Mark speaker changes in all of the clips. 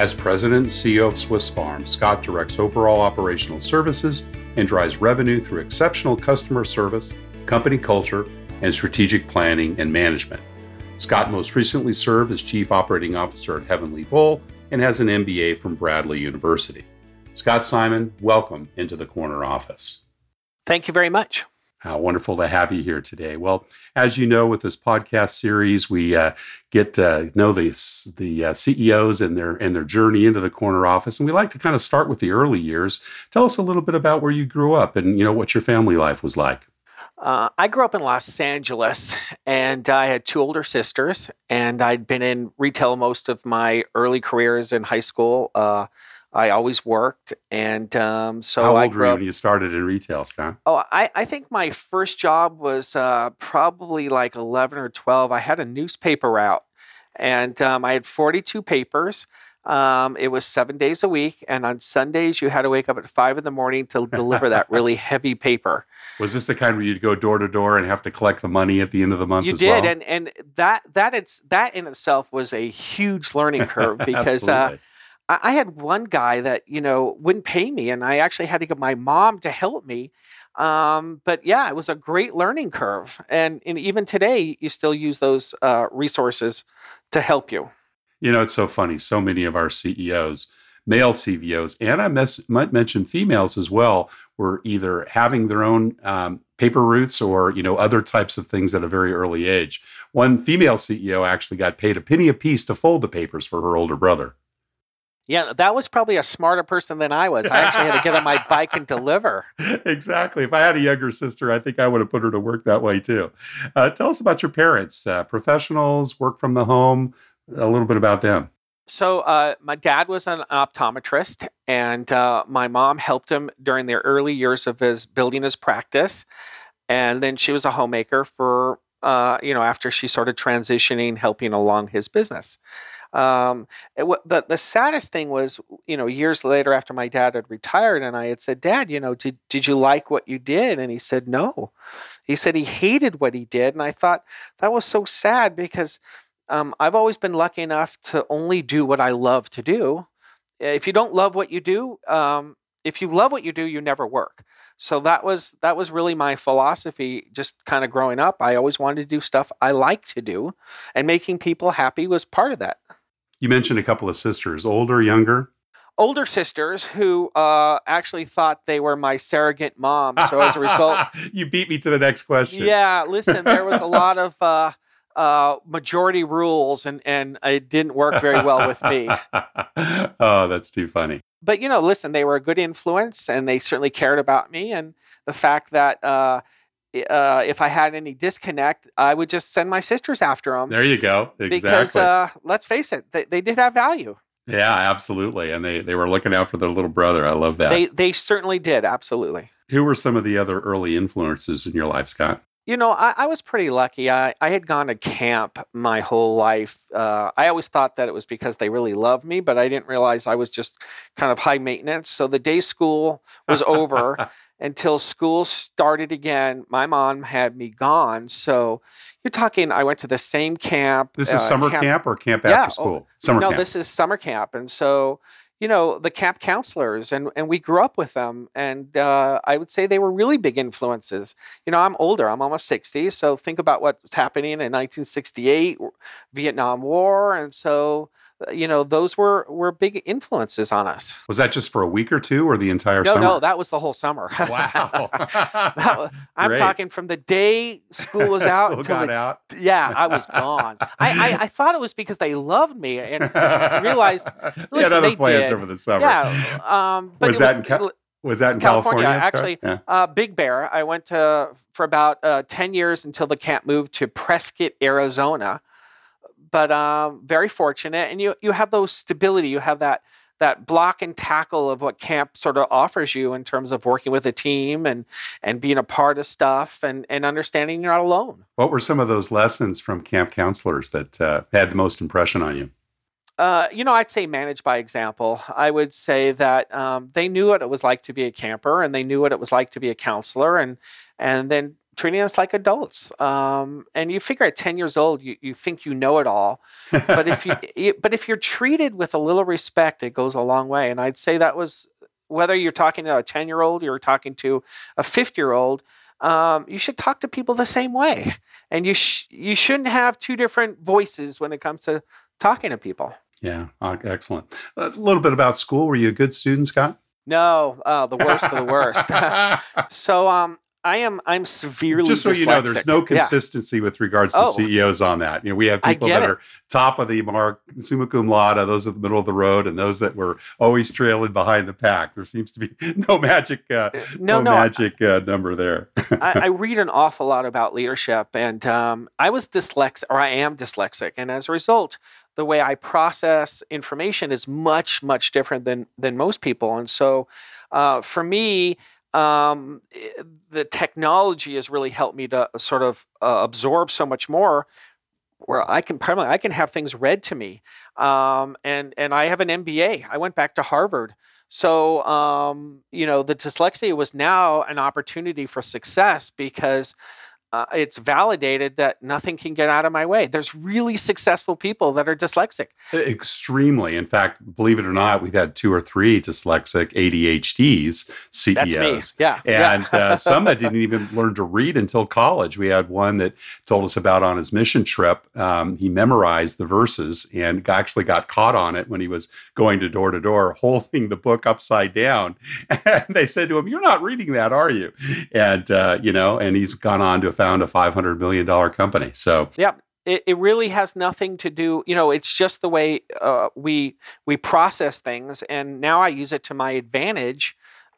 Speaker 1: As president and CEO of Swiss Farm, Scott directs overall operational services and drives revenue through exceptional customer service, company culture, and strategic planning and management. Scott most recently served as Chief Operating Officer at Heavenly Bowl and has an MBA from Bradley University. Scott Simon, welcome into the corner office.
Speaker 2: Thank you very much.
Speaker 1: How wonderful to have you here today. Well, as you know, with this podcast series, we uh, get to know the the uh, CEOs and their and their journey into the corner office, and we like to kind of start with the early years. Tell us a little bit about where you grew up and you know what your family life was like.
Speaker 2: Uh, I grew up in Los Angeles, and I had two older sisters, and I'd been in retail most of my early careers in high school. I always worked, and um, so
Speaker 1: How
Speaker 2: I
Speaker 1: old were
Speaker 2: grew
Speaker 1: you
Speaker 2: up.
Speaker 1: when you started in retail, Scott?
Speaker 2: Oh, I, I think my first job was uh, probably like 11 or 12. I had a newspaper route, and um, I had 42 papers. Um, it was seven days a week, and on Sundays you had to wake up at five in the morning to deliver that really heavy paper.
Speaker 1: Was this the kind where you'd go door to door and have to collect the money at the end of the month
Speaker 2: You
Speaker 1: as
Speaker 2: did,
Speaker 1: well?
Speaker 2: and and that that it's that in itself was a huge learning curve because uh. I, had one guy that you know wouldn't pay me, and I actually had to get my mom to help me. Um, but yeah, it was a great learning curve, and, and even today, you still use those uh, resources to help you.
Speaker 1: You know, it's so funny. So many of our CEOs, male CEOs, and I mes- might mention females as well, were either having their own um, paper routes or you know other types of things at a very early age. One female CEO actually got paid a penny apiece to fold the papers for her older brother.
Speaker 2: Yeah, that was probably a smarter person than I was. I actually had to get on my bike and deliver.
Speaker 1: exactly. If I had a younger sister, I think I would have put her to work that way too. Uh, tell us about your parents, uh, professionals, work from the home, a little bit about them.
Speaker 2: So, uh, my dad was an optometrist, and uh, my mom helped him during the early years of his building his practice. And then she was a homemaker for, uh, you know, after she started transitioning, helping along his business. Um, wa- the the saddest thing was, you know, years later after my dad had retired, and I had said, "Dad, you know, did did you like what you did?" And he said, "No." He said he hated what he did, and I thought that was so sad because um, I've always been lucky enough to only do what I love to do. If you don't love what you do, um, if you love what you do, you never work. So that was that was really my philosophy. Just kind of growing up, I always wanted to do stuff I like to do, and making people happy was part of that.
Speaker 1: You mentioned a couple of sisters, older, younger.
Speaker 2: Older sisters who uh, actually thought they were my surrogate mom. So as a result,
Speaker 1: you beat me to the next question.
Speaker 2: Yeah, listen, there was a lot of uh, uh, majority rules, and and it didn't work very well with me.
Speaker 1: oh, that's too funny.
Speaker 2: But you know, listen, they were a good influence, and they certainly cared about me. And the fact that uh, if I had any disconnect, I would just send my sisters after them.
Speaker 1: There you go. Exactly.
Speaker 2: Because uh, let's face it, they, they did have value.
Speaker 1: yeah, absolutely. And they they were looking out for their little brother. I love that.
Speaker 2: They they certainly did, absolutely.
Speaker 1: Who were some of the other early influences in your life, Scott?
Speaker 2: You know, I, I was pretty lucky. I, I had gone to camp my whole life. Uh, I always thought that it was because they really loved me, but I didn't realize I was just kind of high maintenance. So the day school was over, until school started again. My mom had me gone. So you're talking, I went to the same camp.
Speaker 1: This is uh, summer camp, camp, or camp
Speaker 2: yeah,
Speaker 1: after school? Summer
Speaker 2: no,
Speaker 1: camp.
Speaker 2: this is summer camp. And so, you know, the camp counselors, and, and we grew up with them. And uh, I would say they were really big influences. You know, I'm older, I'm almost 60. So think about what was happening in 1968, Vietnam War. And so, you know those were were big influences on us
Speaker 1: was that just for a week or two or the entire
Speaker 2: no
Speaker 1: summer
Speaker 2: no that was the whole summer
Speaker 1: wow
Speaker 2: i'm Great. talking from the day school was out
Speaker 1: school got
Speaker 2: the,
Speaker 1: out
Speaker 2: yeah i was gone I, I, I thought it was because they loved me and realized listen,
Speaker 1: other
Speaker 2: they
Speaker 1: plans
Speaker 2: did.
Speaker 1: over the summer
Speaker 2: yeah um but
Speaker 1: was that was, in Cal- was that in
Speaker 2: California?
Speaker 1: California
Speaker 2: actually,
Speaker 1: yeah.
Speaker 2: uh, Big Bear. I went to for about uh, ten years until the camp moved to Prescott, Arizona, but um, very fortunate. And you you have those stability. You have that that block and tackle of what camp sort of offers you in terms of working with a team and and being a part of stuff and and understanding you're not alone.
Speaker 1: What were some of those lessons from camp counselors that uh, had the most impression on you?
Speaker 2: Uh, you know, I'd say manage by example. I would say that um, they knew what it was like to be a camper, and they knew what it was like to be a counselor, and and then treating us like adults. Um, and you figure at 10 years old, you, you think you know it all. But if you, but if you're treated with a little respect, it goes a long way. And I'd say that was whether you're talking to a 10 year old, you're talking to a 50 year old, um, you should talk to people the same way. And you, sh- you shouldn't have two different voices when it comes to talking to people.
Speaker 1: Yeah, uh, excellent. A little bit about school. Were you a good student, Scott?
Speaker 2: No, uh, the worst of the worst. so um, I am I'm severely
Speaker 1: just so
Speaker 2: dyslexic.
Speaker 1: you know, there's no consistency yeah. with regards to oh, CEOs on that. You know, we have people that
Speaker 2: it.
Speaker 1: are top of the mark, summa cum laude, those at the middle of the road, and those that were always trailing behind the pack. There seems to be no magic, uh, no, no, magic uh, number there.
Speaker 2: I, I, read an awful lot about leadership, and um, I was dyslexic, or I am dyslexic, and as a result, the way I process information is much much different than than most people, and so uh, for me um, eh, the technology has really helped me to sort of uh, absorb so much more where I can primarily I can have things read to me. Um, and and I have an MBA. I went back to Harvard. So um, you know, the dyslexia was now an opportunity for success because uh, it's validated that nothing can get out of my way. There's really successful people that are dyslexic.
Speaker 1: Extremely. In fact, believe it or not, we've had two or three dyslexic ADHDs CEOs.
Speaker 2: That's me. Yeah.
Speaker 1: And
Speaker 2: yeah.
Speaker 1: uh, some that didn't even learn to read until college. We had one that told us about on his mission trip. Um, he memorized the verses and actually got caught on it when he was going to door to door, holding the book upside down. And they said to him, You're not reading that, are you? And, uh, you know, and he's gone on to found a $500 million company. So,
Speaker 2: yeah. It, it really has nothing to do, you know, it's just the way uh, we we process things. And now I use it to my advantage.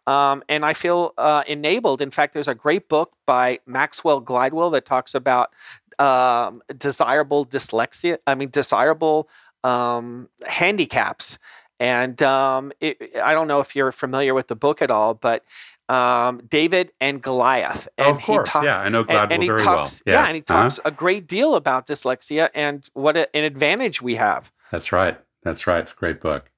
Speaker 2: Um, and I feel uh, enabled. In fact, there's a great book by Maxwell Gladwell that talks about um, desirable dyslexia, I mean, desirable um, handicaps. And um, it, I don't know if you're familiar with the book at all, but um, David and Goliath. And
Speaker 1: oh, of course, ta- yeah, I know Gladwell
Speaker 2: and, and
Speaker 1: very
Speaker 2: talks,
Speaker 1: well.
Speaker 2: Yes. Yeah, and he talks uh-huh. a great deal about dyslexia and what a, an advantage we have.
Speaker 1: That's right. That's right. It's a great book.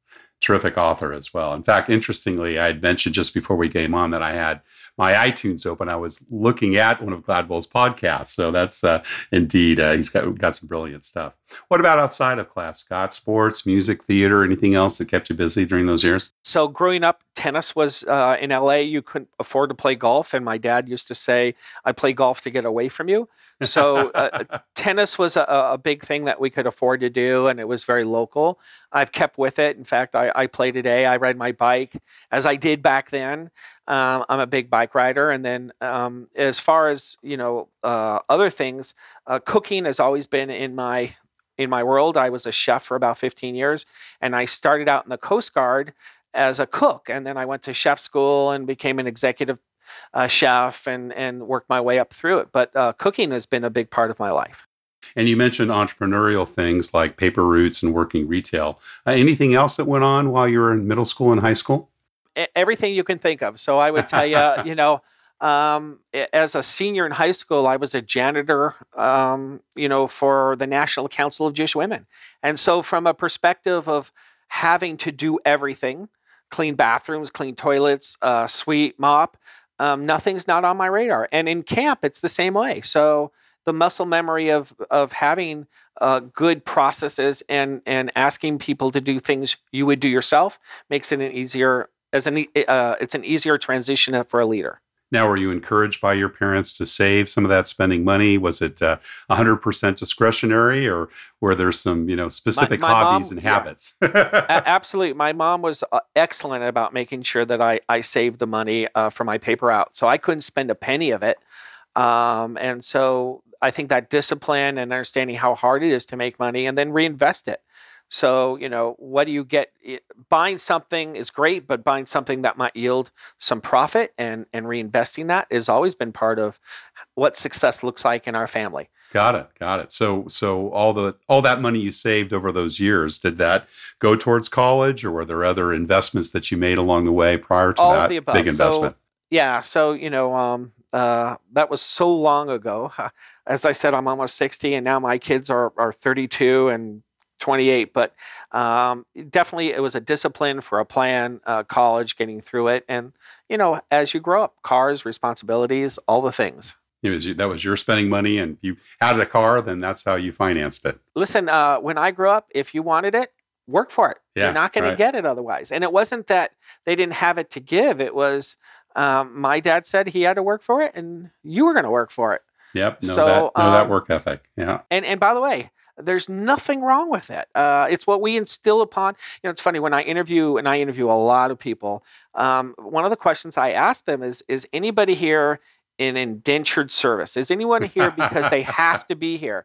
Speaker 1: Terrific author as well. In fact, interestingly, I had mentioned just before we came on that I had my iTunes open, I was looking at one of Gladwell's podcasts. So that's uh, indeed, uh, he's got, got some brilliant stuff. What about outside of class, Scott? Sports, music, theater, anything else that kept you busy during those years?
Speaker 2: So growing up, tennis was uh, in LA. You couldn't afford to play golf. And my dad used to say, I play golf to get away from you. So uh, uh tennis was a, a, big thing that we could afford to do, and it was very local. I've kept with it. In fact, I, I play today. I ride my bike as I did back then. Um, I'm a big bike rider, and then um, as far as you know, uh, other things, uh, cooking has always been in my in my world. I was a chef for about 15 years, and I started out in the Coast Guard as a cook, and then I went to chef school and became an executive uh, chef and and worked my way up through it. But uh, cooking has been a big part of my life.
Speaker 1: And you mentioned entrepreneurial things like paper routes and working retail. Uh, anything else that went on while you were in middle school and high school?
Speaker 2: everything you can think of. So I would tell you, you know, um, as a senior in high school, I was a janitor, um, you know, for the National Council of Jewish Women. And so, from a perspective of having to do everything clean bathrooms, clean toilets, uh, sweep, mop um, nothing's not on my radar. And in camp, it's the same way. So the muscle memory of of having uh, good processes and and asking people to do things you would do yourself makes it an easier as an uh, it's an easier transition for a leader.
Speaker 1: Now, were you encouraged by your parents to save some of that spending money? Was it uh, 100% discretionary, or were there some, you know, specific my, my hobbies mom, and habits?
Speaker 2: Yeah. absolutely, my mom was uh, excellent about making sure that I I saved the money uh, for my paper out, so I couldn't spend a penny of it. Um, and so I think that discipline and understanding how hard it is to make money and then reinvest it. So, you know, what do you get? Buying something is great, but buying something that might yield some profit and, and reinvesting that has always been part of what success looks like in our family.
Speaker 1: Got it. Got it. So, so all the all that money you saved over those years, did that go towards college, or were there other investments that you made along the way prior to
Speaker 2: all
Speaker 1: that
Speaker 2: big
Speaker 1: investment?
Speaker 2: So, yeah. So, you know, um, uh, that was so long ago. As I said, I'm almost 60, and now my kids are, are 32 and 28. But um, definitely, it was a discipline for a plan, uh, college, getting through it. And, you know, as you grow up, cars, responsibilities, all the things.
Speaker 1: It was, that was your spending money, and you had a car, then that's how you financed it.
Speaker 2: Listen, uh, when I grew up, if you wanted it, work for it. Yeah, You're not going right. to get it otherwise. And it wasn't that they didn't have it to give. It was um, my dad said he had to work for it, and you were going to work for it.
Speaker 1: Yep. Know so, that, know um, that work ethic. Yeah.
Speaker 2: And and by the way, there's nothing wrong with it. Uh, it's what we instill upon. You know, it's funny when I interview, and I interview a lot of people. Um, one of the questions I ask them is: Is anybody here in indentured service? Is anyone here because they have to be here?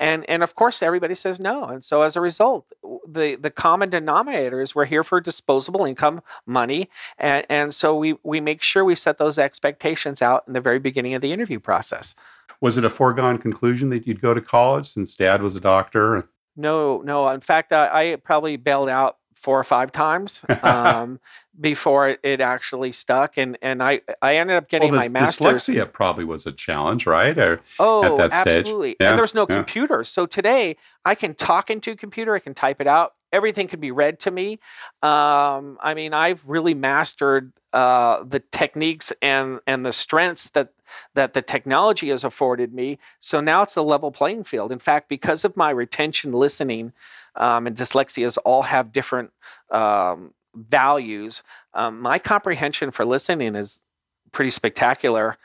Speaker 2: and and of course everybody says no and so as a result the the common denominator is we're here for disposable income money and and so we we make sure we set those expectations out in the very beginning of the interview process
Speaker 1: was it a foregone conclusion that you'd go to college since dad was a doctor
Speaker 2: no no in fact i, I probably bailed out four or five times um, before it, it, actually stuck. And and I I ended up getting
Speaker 1: well,
Speaker 2: my master's.
Speaker 1: Dyslexia probably was a challenge, right? Or
Speaker 2: oh,
Speaker 1: at that
Speaker 2: absolutely.
Speaker 1: Yeah,
Speaker 2: and there's no
Speaker 1: yeah.
Speaker 2: computers. So today I can talk into a computer. I can type it out. Everything can be read to me. Um, I mean, I've really mastered uh, the techniques and and the strengths that that the technology has afforded me. So now it's a level playing field. In fact, because of my retention listening um, and dyslexias all have different um, values, um, my comprehension for listening is pretty spectacular.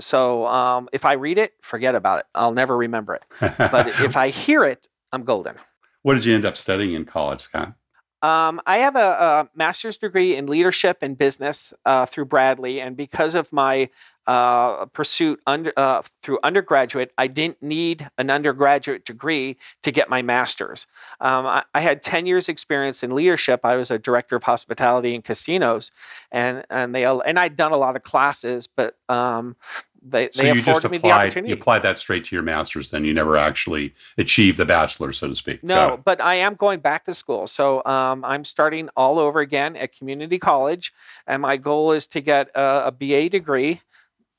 Speaker 2: So um, if I read it, forget about it. I'll never remember it. But if I hear it, I'm golden.
Speaker 1: What did you end up studying in college, Scott?
Speaker 2: Um, I have a, a, master's degree in leadership and business uh, through Bradley, and because of my uh, pursuit under, uh, through undergraduate, I didn't need an undergraduate degree to get my master's. Um, I, I, had 10 years experience in leadership. I was a director of hospitality in casinos, and and they and I'd done a lot of classes, but um, they,
Speaker 1: so
Speaker 2: they
Speaker 1: you just
Speaker 2: applied,
Speaker 1: the opportunity. You applied that straight to your master's, then you never actually achieved the bachelor, so to speak.
Speaker 2: No, but I am going back to school. So um, I'm starting all over again at community college, and my goal is to get a, a BA degree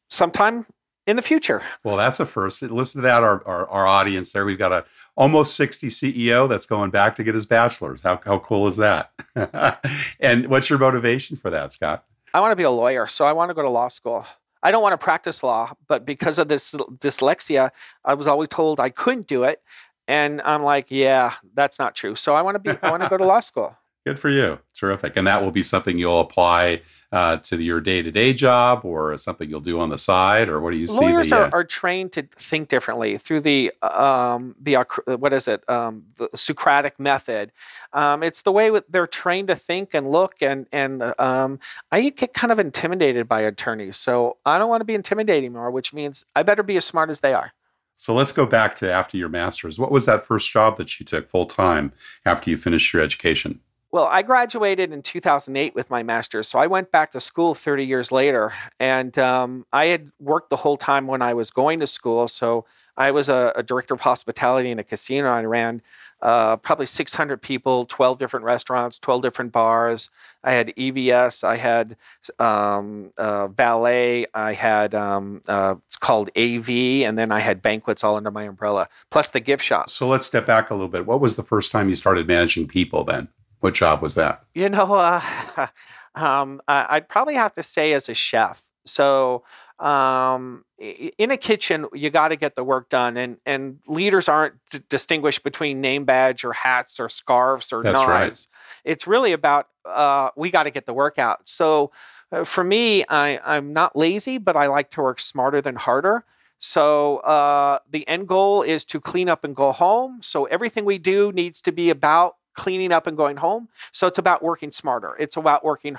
Speaker 2: sometime in the future.
Speaker 1: Well, that's a first. Listen to that, our, our, our, audience there. We've got a almost 60 CEO that's going back to get his bachelor's. How, how cool is that? and what's your motivation for that, Scott?
Speaker 2: I want to be a lawyer, so I want to go to law school. I don't want to practice law, but because of this dyslexia, I was always told I couldn't do it. And I'm like, yeah, that's not true. So I want to be, I want to go to law school.
Speaker 1: Good for you. Terrific. And that will be something you'll apply uh, to your day to day job or something you'll do on the side? Or what do you see?
Speaker 2: Lawyers
Speaker 1: the,
Speaker 2: uh... are, are, trained to think differently through the, um, the what is it, um, the Socratic method. Um, it's the way they're trained to think and look. And, and um, I get kind of intimidated by attorneys. So I don't want to be intimidated anymore, which means I better be as smart as they are.
Speaker 1: So let's go back to after your master's. What was that first job that you took full time after you finished your education?
Speaker 2: Well, I graduated in 2008 with my master's, so I went back to school 30 years later, and um, I had worked the whole time when I was going to school. So I was a, a director of hospitality in a casino. I ran uh, probably 600 people, 12 different restaurants, 12 different bars. I had EVS, I had um, uh, valet, I had um, uh, it's called AV, and then I had banquets all under my umbrella, plus the gift shop.
Speaker 1: So let's step back a little bit. What was the first time you started managing people then? What job was that?
Speaker 2: You know, uh, um, I'd probably have to say as a chef. So um, in a kitchen, you got to get the work done, and and leaders aren't d- distinguished between name badge or hats or scarves or
Speaker 1: That's
Speaker 2: knives.
Speaker 1: right.
Speaker 2: It's really about uh, we got to get the work out. So uh, for me, I I'm not lazy, but I like to work smarter than harder. So uh, the end goal is to clean up and go home. So everything we do needs to be about cleaning up and going home. So it's about working smarter. It's about working.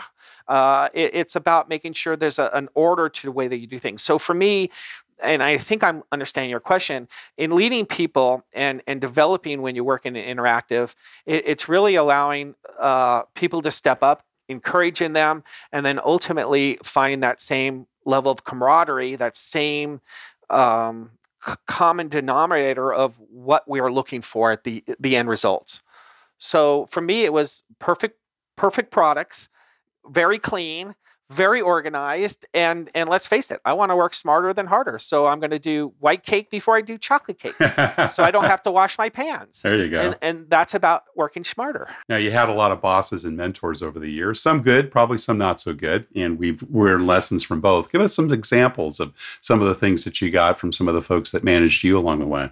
Speaker 2: Uh, it- it's about making sure there's a, an order to the way that you do things. So for me, and I think I'm understanding your question in leading people and and developing when you work in an interactive. It, it's really allowing uh, people to step up, encouraging them, and then ultimately finding that same level of camaraderie, that same um, common denominator of what we are looking for at the the end results. So for me, it was perfect, perfect products, very clean, very organized, and and let's face it, I want to work smarter than harder. So I'm going to do white cake before I do chocolate cake, so I don't have to wash my pans.
Speaker 1: there you go.
Speaker 2: And, and that's about working smarter.
Speaker 1: Now you had a lot of bosses and mentors over the years, some good, probably some not so good, and we've learned lessons from both. Give us some examples of some of the things that you got from some of the folks that managed you along the way.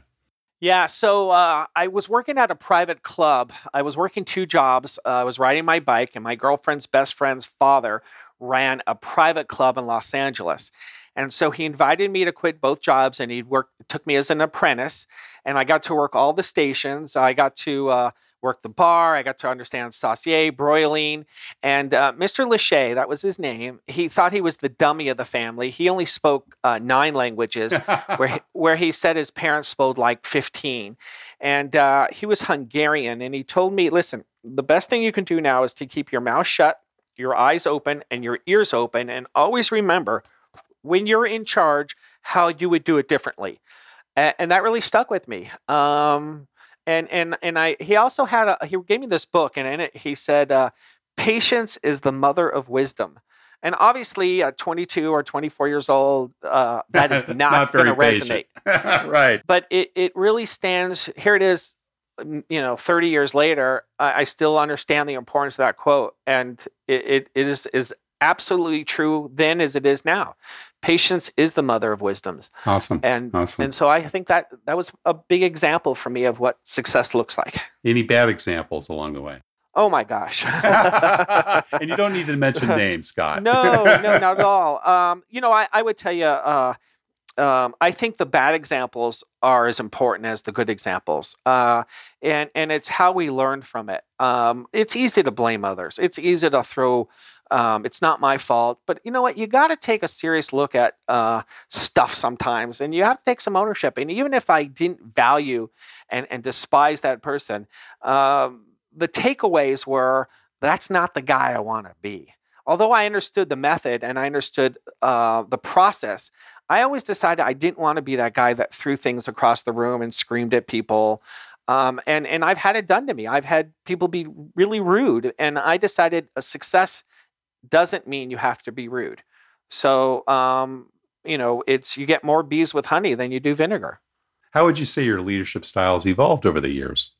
Speaker 2: Yeah, so uh, I was working at a private club. I was working two jobs. Uh, I was riding my bike, and my girlfriend's best friend's father ran a private club in Los Angeles. And so he invited me to quit both jobs, and he worked took me as an apprentice. And I got to work all the stations. I got to uh, work the bar. I got to understand saucier, broiling, and uh, Mr. Lachey, that was his name. He thought he was the dummy of the family. He only spoke uh, nine languages where he, where he said his parents spoke like 15 and uh, he was hungarian and he told me listen the best thing you can do now is to keep your mouth shut your eyes open and your ears open and always remember when you're in charge how you would do it differently. And, and that really stuck with me um, and and and i he also had a he gave me this book and in it he said uh, patience is the mother of wisdom. And obviously at 22 or 24 years old uh, that is not, going to resonate.
Speaker 1: Right.
Speaker 2: but it, it really stands here it is you know 30 years later i, I still understand the importance of that quote and it, it, it is is absolutely true then as it is now patience is the mother of wisdoms
Speaker 1: Awesome.
Speaker 2: and
Speaker 1: Awesome.
Speaker 2: and so i think that that was a big example for me of what success looks like
Speaker 1: Any bad examples along the way?
Speaker 2: oh my gosh
Speaker 1: and you don't need to mention names, Scott.
Speaker 2: no, no, not at all. Um, you know, I, I would tell you, uh, um, I think the bad examples are as important as the good examples, uh, and and it's how we learn from it. Um, it's easy to blame others. It's easy to throw. Um, it's not my fault, but you know what? You got to take a serious look at uh, stuff sometimes, and you have to take some ownership. And even if I didn't value and and despise that person, um, the takeaways were that's not the guy I want to be although I understood the method and I understood uh, the process, I always decided I didn't want to be that guy that threw things across the room and screamed at people. Um, and and I've had it done to me. I've had people be really rude, and I decided a success doesn't mean you have to be rude. So um, you know, it's you get more bees with honey than you do vinegar.
Speaker 1: How would you say your leadership styles evolved over the years?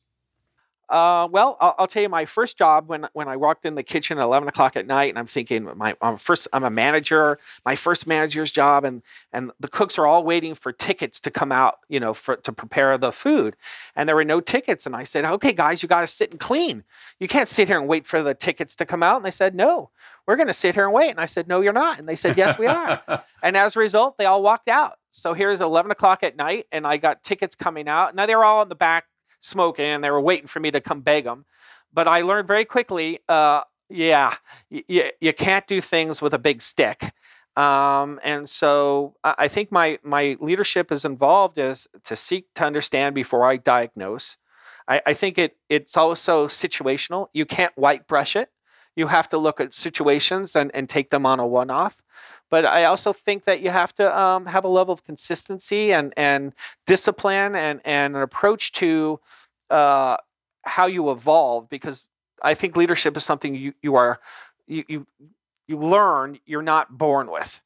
Speaker 2: Uh, well, I'll, I'll tell you my first job when when I walked in the kitchen at eleven o'clock at night, and I'm thinking my I'm first I'm a manager, my first manager's job, and and the cooks are all waiting for tickets to come out, you know, for to prepare the food, and there were no tickets, and I said, okay, guys, you got to sit and clean. You can't sit here and wait for the tickets to come out, and they said, no, we're going to sit here and wait, and I said, no, you're not, and they said, yes, we are. And as a result, they all walked out. So here's 11 o'clock at night, and I got tickets coming out. Now they're all in the back smoking, and they were waiting for me to come beg them. But I learned very quickly, uh, yeah, you, you can't do things with a big stick. Um, and so I I think my my leadership is involved is to seek to understand before I diagnose. I, I think it it's also situational. You can't white brush it. You have to look at situations and, and take them on a one off. But I also think that you have to um, have a level of consistency and, and discipline and, and an approach to uh, how you evolve because I think leadership is something you, you are you, you you learn you're not born with.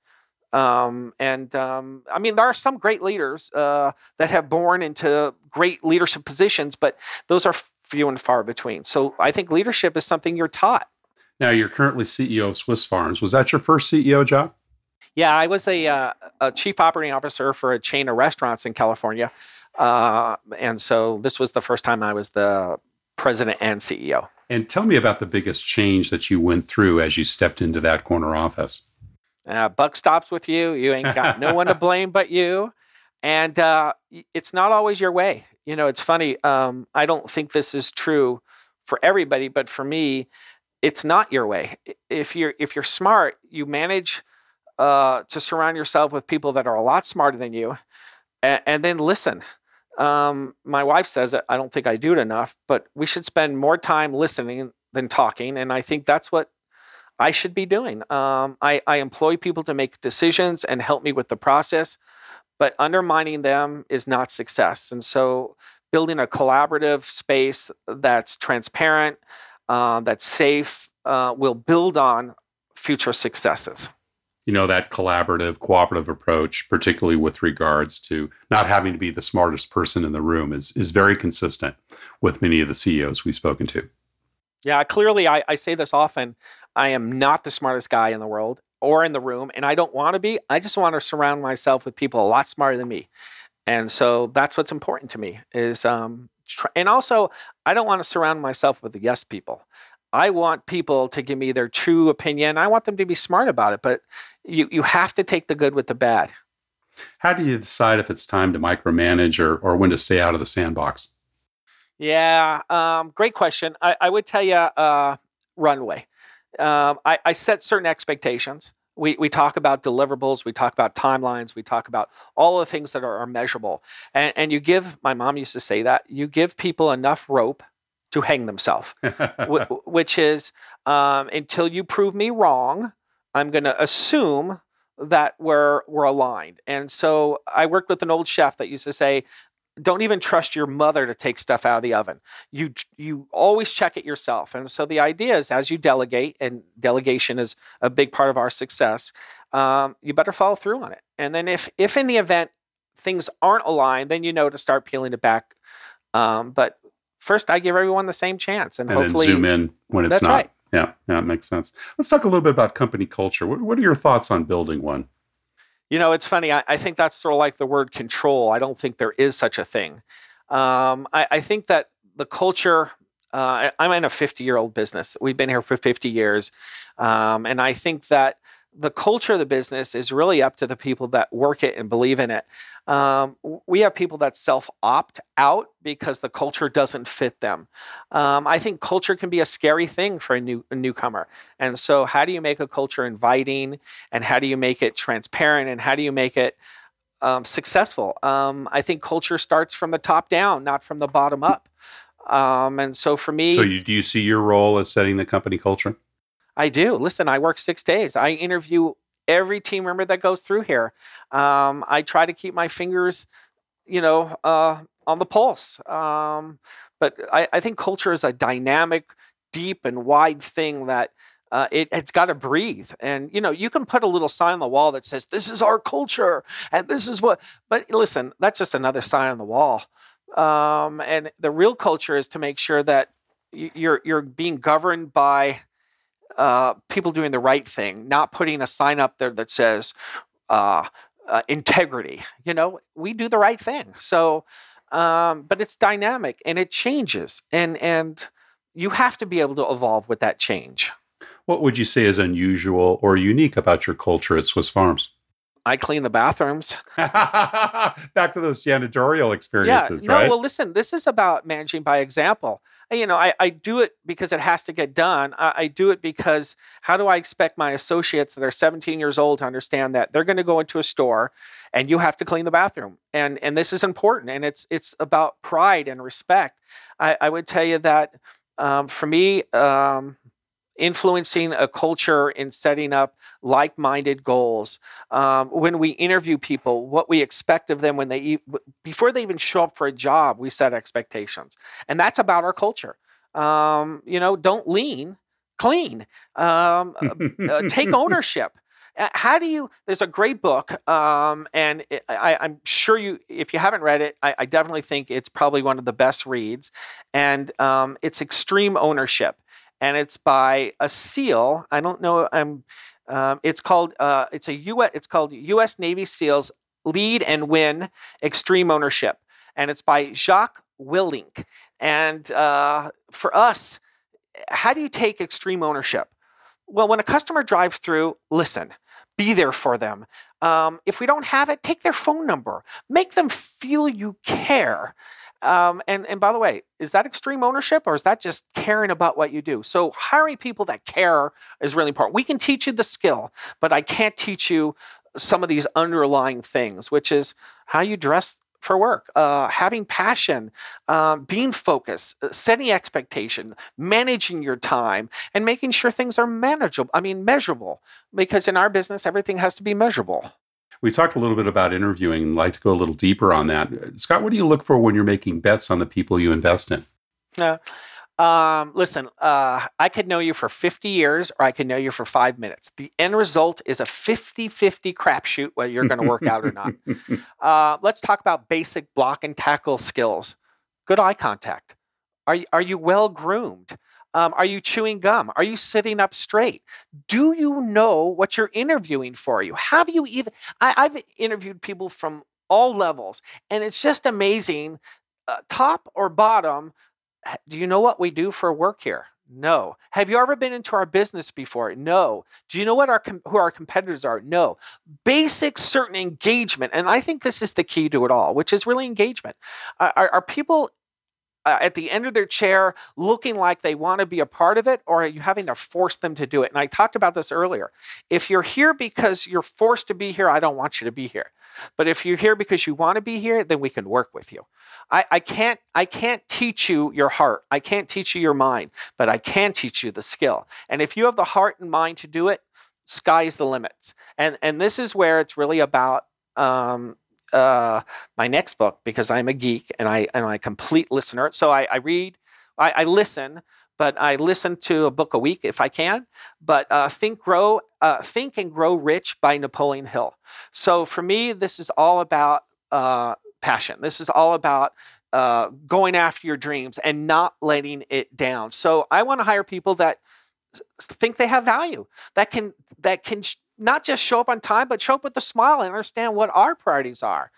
Speaker 2: Um, and um, I mean, there are some great leaders uh, that have born into great leadership positions, but those are few and far between. So I think leadership is something you're taught.
Speaker 1: Now, you're currently CEO of Swiss Farms. Was that your first CEO job?
Speaker 2: Yeah, I was a, uh, a chief operating officer for a chain of restaurants in California. Uh, and so this was the first time I was the president and CEO.
Speaker 1: And tell me about the biggest change that you went through as you stepped into that corner office.
Speaker 2: Uh, buck stops with you. You ain't got no one to blame but you. And uh, it's not always your way. You know, it's funny. Um, I don't think this is true for everybody, but for me, it's not your way. If you're if you're smart, you manage uh, to surround yourself with people that are a lot smarter than you, and, and then listen. Um, my wife says it. I don't think I do it enough, but we should spend more time listening than talking, and I think that's what I should be doing. Um, I, I employ people to make decisions and help me with the process, but undermining them is not success. And so, building a collaborative space that's transparent, uh, that's safe, uh, will build on future successes
Speaker 1: you know that collaborative cooperative approach particularly with regards to not having to be the smartest person in the room is is very consistent with many of the ceos we've spoken to.
Speaker 2: Yeah clearly I, I say this often i am not the smartest guy in the world or in the room and i don't want to be. I just want to surround myself with people a lot smarter than me. And so that's what's important to me is um tr- and also i don't want to surround myself with the yes people I want people to give me their true opinion. I want them to be smart about it, but you, you have to take the good with the bad.
Speaker 1: How do you decide if it's time to micromanage or, or when to stay out of the sandbox?
Speaker 2: Yeah, um, great question. I, I, would tell you uh, runway. Um, I, I, set certain expectations. We, we talk about deliverables, we talk about timelines, we talk about all the things that are, are measurable. And, and you give, my mom used to say that, you give people enough rope to hang themselves, which is um, until you prove me wrong, I'm going to assume that we're we're aligned. And so I worked with an old chef that used to say, "Don't even trust your mother to take stuff out of the oven. You you always check it yourself." And so the idea is, as you delegate, and delegation is a big part of our success, um, you better follow through on it. And then if if in the event things aren't aligned, then you know to start peeling it back. Um, but first I give everyone the same chance, and,
Speaker 1: and
Speaker 2: hopefully
Speaker 1: zoom in when it's not.
Speaker 2: Right.
Speaker 1: Yeah, yeah, it makes sense. Let's talk a little bit about company culture. What, what are your thoughts on building one?
Speaker 2: You know, it's funny. I, I, think that's sort of like the word control. I don't think there is such a thing. Um, I, I, think that the culture. Uh, I'm in a 50 year old business. We've been here for 50 years, um, and I think that the culture of the business is really up to the people that work it and believe in it. Um, we have people that self opt out because the culture doesn't fit them. Um, I think culture can be a scary thing for a, new, a newcomer. And so, how do you make a culture inviting? And how do you make it transparent? And how do you make it um, successful? Um, I think culture starts from the top down, not from the bottom up. Um, and so, for me,
Speaker 1: so you, do you see your role as setting the company culture?
Speaker 2: I do. Listen, I work six days. I interview every team member that goes through here. Um, I try to keep my fingers, you know, uh, on the pulse. Um, but I, I, think culture is a dynamic, deep, and wide thing that uh, it, has got to breathe. And you know, you can put a little sign on the wall that says, "This is our culture," and this is what. But listen, that's just another sign on the wall. Um, and the real culture is to make sure that you're you're being governed by uh, people doing the right thing, not putting a sign up there that says uh, uh, integrity. You know, we do the right thing. So, um, but it's dynamic and it changes, and and you have to be able to evolve with that change.
Speaker 1: What would you say is unusual or unique about your culture at Swiss Farms?
Speaker 2: I clean the bathrooms.
Speaker 1: Back to those janitorial experiences,
Speaker 2: yeah,
Speaker 1: no,
Speaker 2: right? Well, listen, this is about managing by example. You know, I, I do it because it has to get done. I, I do it because how do I expect my associates that are 17 years old to understand that they're going to go into a store and you have to clean the bathroom? And and this is important, and it's it's about pride and respect. I, I would tell you that um, for me, um, influencing a culture and setting up like-minded goals. Um, when we interview people what we expect of them when they before they even show up for a job we set expectations. And that's about our culture. Um, you know don't lean clean. Um, uh, uh take ownership. Uh, how do you there's a great book um, and it, I, am sure you if you haven't read it I, I, definitely think it's probably one of the best reads. And um, it's extreme ownership and it's by a seal. I don't know. I'm Um, it's called uh, it's a U. It's called U.S. Navy SEALs Lead and Win Extreme Ownership, and it's by Jocko Willink. And uh, for us, how do you take extreme ownership? Well, when a customer drives through, listen, be there for them. Um, if we don't have it, take their phone number, make them feel you care. Um, and, and by the way, is that extreme ownership or is that just caring about what you do? So, hiring people that care is really important. We can teach you the skill, but I can't teach you some of these underlying things, which is how you dress for work, uh, having passion, um, being focused, uh, setting expectation, managing your time, and making sure things are manageable. I mean, measurable, because in our business, everything has to be measurable.
Speaker 1: We talked a little bit about interviewing. I'd like to go a little deeper on that. Scott, what do you look for when you're making bets on the people you invest in?
Speaker 2: Yeah. Um, listen, uh, I could know you for 50 years or I could know you for five minutes. The end result is a 50 50 crapshoot whether you're going to work out or not. Uh, let's talk about basic block and tackle skills. Good eye contact. Are you, are you well groomed? Um, are you chewing gum? Are you sitting up straight? Do you know what you're interviewing for you? Have you even? I, I've interviewed people from all levels, and it's just amazing, uh, top or bottom, do you know what we do for work here? No. Have you ever been into our business before? No. Do you know what our who our competitors are? No. Basic certain engagement, and I think this is the key to it all, which is really engagement. Are, are people uh, at the end of their chair looking like they want to be a part of it, or are you having to force them to do it? And I talked about this earlier. If you're here because you're forced to be here, I don't want you to be here. But if you're here because you want to be here, then we can work with you. I, I can't I can't teach you your heart. I can't teach you your mind, but I can teach you the skill. And if you have the heart and mind to do it, sky's the limits. And and this is where it's really about um, uh, my next book because I'm a geek and I and a complete listener. So I, I read, I, I, listen, but I listen to a book a week if I can. But uh, Think Grow, uh, Think and Grow Rich by Napoleon Hill. So for me, this is all about uh, passion. This is all about uh, going after your dreams and not letting it down. So I want to hire people that think they have value, that can that can not just show up on time, but show up with a smile and understand what our priorities are.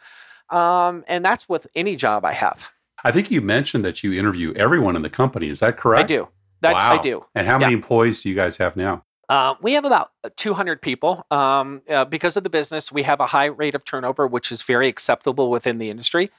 Speaker 2: Um, and that's with any job I have.
Speaker 1: I think you mentioned that you interview everyone in the company. Is that correct?
Speaker 2: I do. That,
Speaker 1: wow.
Speaker 2: I do.
Speaker 1: And how many yeah. employees do you guys have now?
Speaker 2: Uh, we have about 200 people. Um, uh, because of the business, we have a high rate of turnover, which is very acceptable within the industry.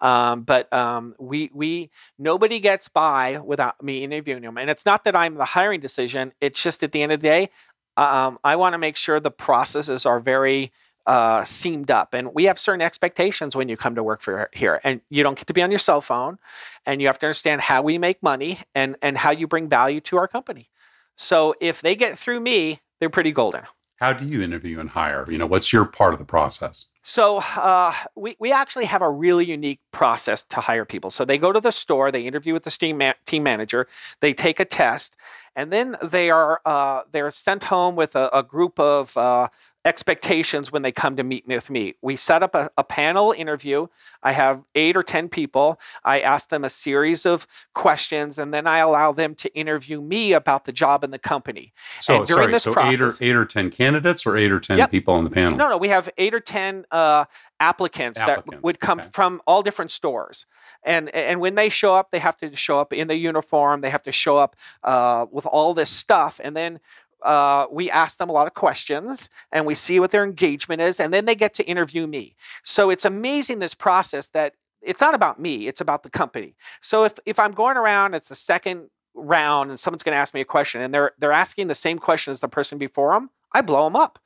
Speaker 2: Um, but um, we we nobody gets by without me interviewing them, and it's not that I'm the hiring decision. It's just at the end of the day, um, I want to make sure the processes are very uh, seamed up. And we have certain expectations when you come to work for here. And you don't get to be on your cell phone. And you have to understand how we make money and, and how you bring value to our company. So if they get through me, they're pretty golden.
Speaker 1: How do you interview and hire? You know, what's your part of the process?
Speaker 2: So uh, we, we actually have a really unique process to hire people. So they go to the store, they interview with the team, ma- team manager, they take a test, and then they are uh, they're sent home with a, a group of uh, expectations when they come to meet with me. We set up a, a, panel interview. I have eight or 10 people. I ask them a series of questions and then I allow them to interview me about the job and the company.
Speaker 1: So, and during sorry, this so process, eight, or, eight or 10 candidates or eight or 10 yep. people on the panel?
Speaker 2: No, no, we have eight or 10 uh, applicants, applicants, that would come okay. from all different stores. And, and when they show up, they have to show up in the uniform. They have to show up uh, with all this stuff. And then uh, we ask them a lot of questions and we see what their engagement is, and then they get to interview me. So it's amazing this process that it's not about me, it's about the company. So if, if I'm going around, it's the second round and someone's going to ask me a question and they're they're asking the same question as the person before them, I blow them up.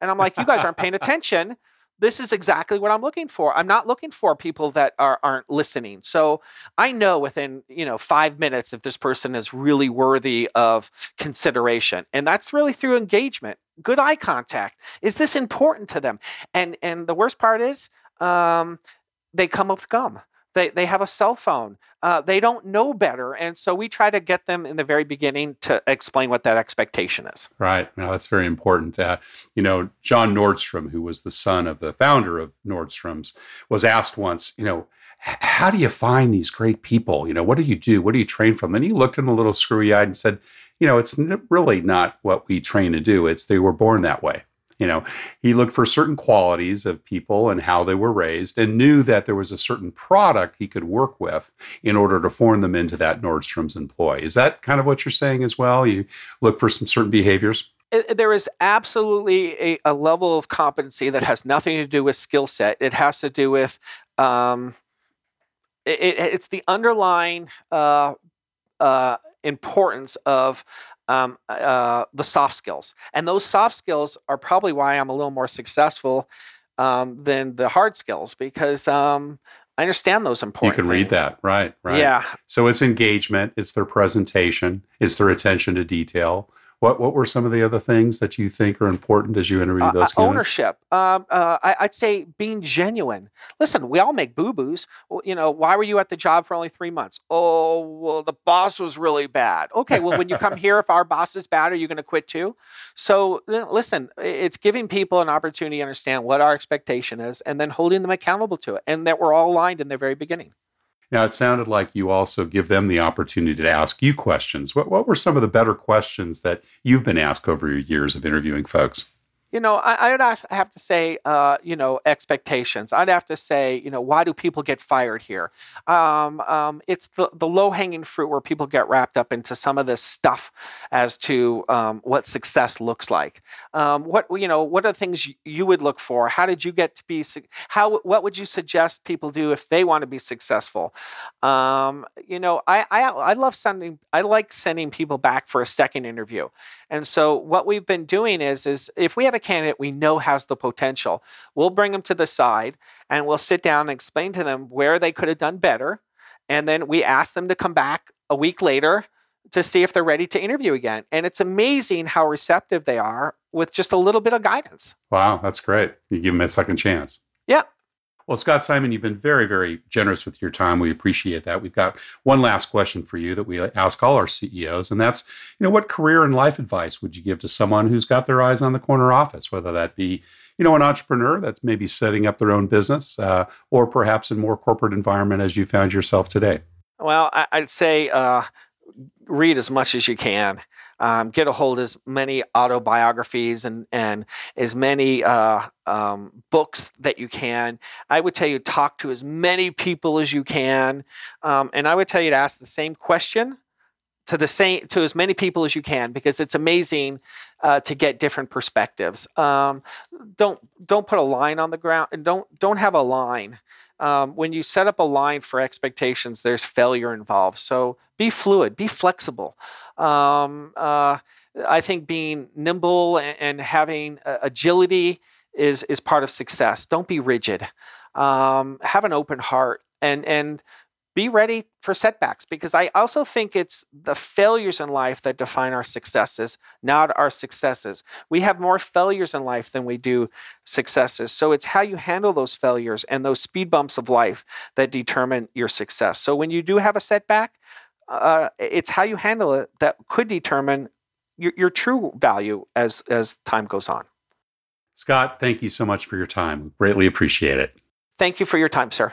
Speaker 2: And I'm like, you guys aren't paying attention this is exactly what I'm looking for. I'm not looking for people that are, aren't listening. So I know within you know five minutes if this person is really worthy of consideration, and that's really through engagement, good eye contact. Is this important to them? And and the worst part is um, they come up with gum. They, they have a cell phone. Uh, they don't know better. And so we try to get them in the very beginning to explain what that expectation is.
Speaker 1: Right. Now, that's very important. Uh, you know, John Nordstrom, who was the son of the founder of Nordstrom's, was asked once, you know, how do you find these great people? You know, what do you do? What do you train from? And he looked at him a little screwy eyed and said, you know, it's really not what we train to do. It's they were born that way. You know, he looked for certain qualities of people and how they were raised and knew that there was a certain product he could work with in order to form them into that Nordstrom's employee. Is that kind of what you're saying as well? You look for some certain behaviors?
Speaker 2: There is absolutely a, a, level of competency that has nothing to do with skill set. It has to do with um, it, it's the underlying uh, uh, importance of um, uh, the soft skills. And those soft skills are probably why I'm a little more successful um, than the hard skills because um, I understand those important.
Speaker 1: You can
Speaker 2: things.
Speaker 1: read that, right? Right.
Speaker 2: Yeah.
Speaker 1: So it's engagement, it's their presentation, it's their attention to detail, what what were some of the other things that you think are important as you interview uh, those
Speaker 2: uh, ownership? Um, uh, I, would say being genuine. Listen, we all make boo boos. Well, you know, why were you at the job for only three months? Oh, well, the boss was really bad. Okay, well, when you come here, if our boss is bad, are you going to quit too? So listen, it's giving people an opportunity to understand what our expectation is, and then holding them accountable to it, and that we're all aligned in the very beginning.
Speaker 1: Now, it sounded like you also give them the opportunity to ask you questions. What, what were some of the better questions that you've been asked over your years of interviewing folks?
Speaker 2: You know, I, would have to say, uh, you know, expectations. I'd have to say, you know, why do people get fired here? Um, um, it's the, the low hanging fruit where people get wrapped up into some of this stuff as to um, what success looks like. Um, what you know, what are the things you would look for? How did you get to be? How what would you suggest people do if they want to be successful? Um, you know, I, I I love sending. I like sending people back for a second interview. And so what we've been doing is is if we have a candidate we know has the potential, we'll bring them to the side and we'll sit down and explain to them where they could have done better. And then we ask them to come back a week later to see if they're ready to interview again. And it's amazing how receptive they are with just a little bit of guidance.
Speaker 1: Wow, that's great. You give them a second chance.
Speaker 2: Yeah.
Speaker 1: Well, Scott Simon, you've been very, very generous with your time. We appreciate that. We've got one last question for you that we ask all our CEOs, and that's, you know, what career and life advice would you give to someone who's got their eyes on the corner office, whether that be, you know, an entrepreneur that's maybe setting up their own business, uh, or perhaps in more corporate environment as you found yourself today?
Speaker 2: Well, I'd say uh, read as much as you can um, get a hold of as many autobiographies and and as many uh, um, books that you can. I would tell you talk to as many people as you can, um, and I would tell you to ask the same question to the same to as many people as you can because it's amazing uh, to get different perspectives. Um, don't don't put a line on the ground and don't don't have a line um, when you set up a line for expectations, there's failure involved. So be fluid, be flexible. Um, uh, I think being nimble and, and having uh, agility is is part of success. Don't be rigid. Um, have an open heart and and be ready for setbacks because I also think it's the failures in life that define our successes, not our successes. We have more failures in life than we do successes. So it's how you handle those failures and those speed bumps of life that determine your success. So when you do have a setback, uh, it's how you handle it that could determine your, your true value as as time goes on.
Speaker 1: Scott, thank you so much for your time. Greatly appreciate it.
Speaker 2: Thank you for your time, sir.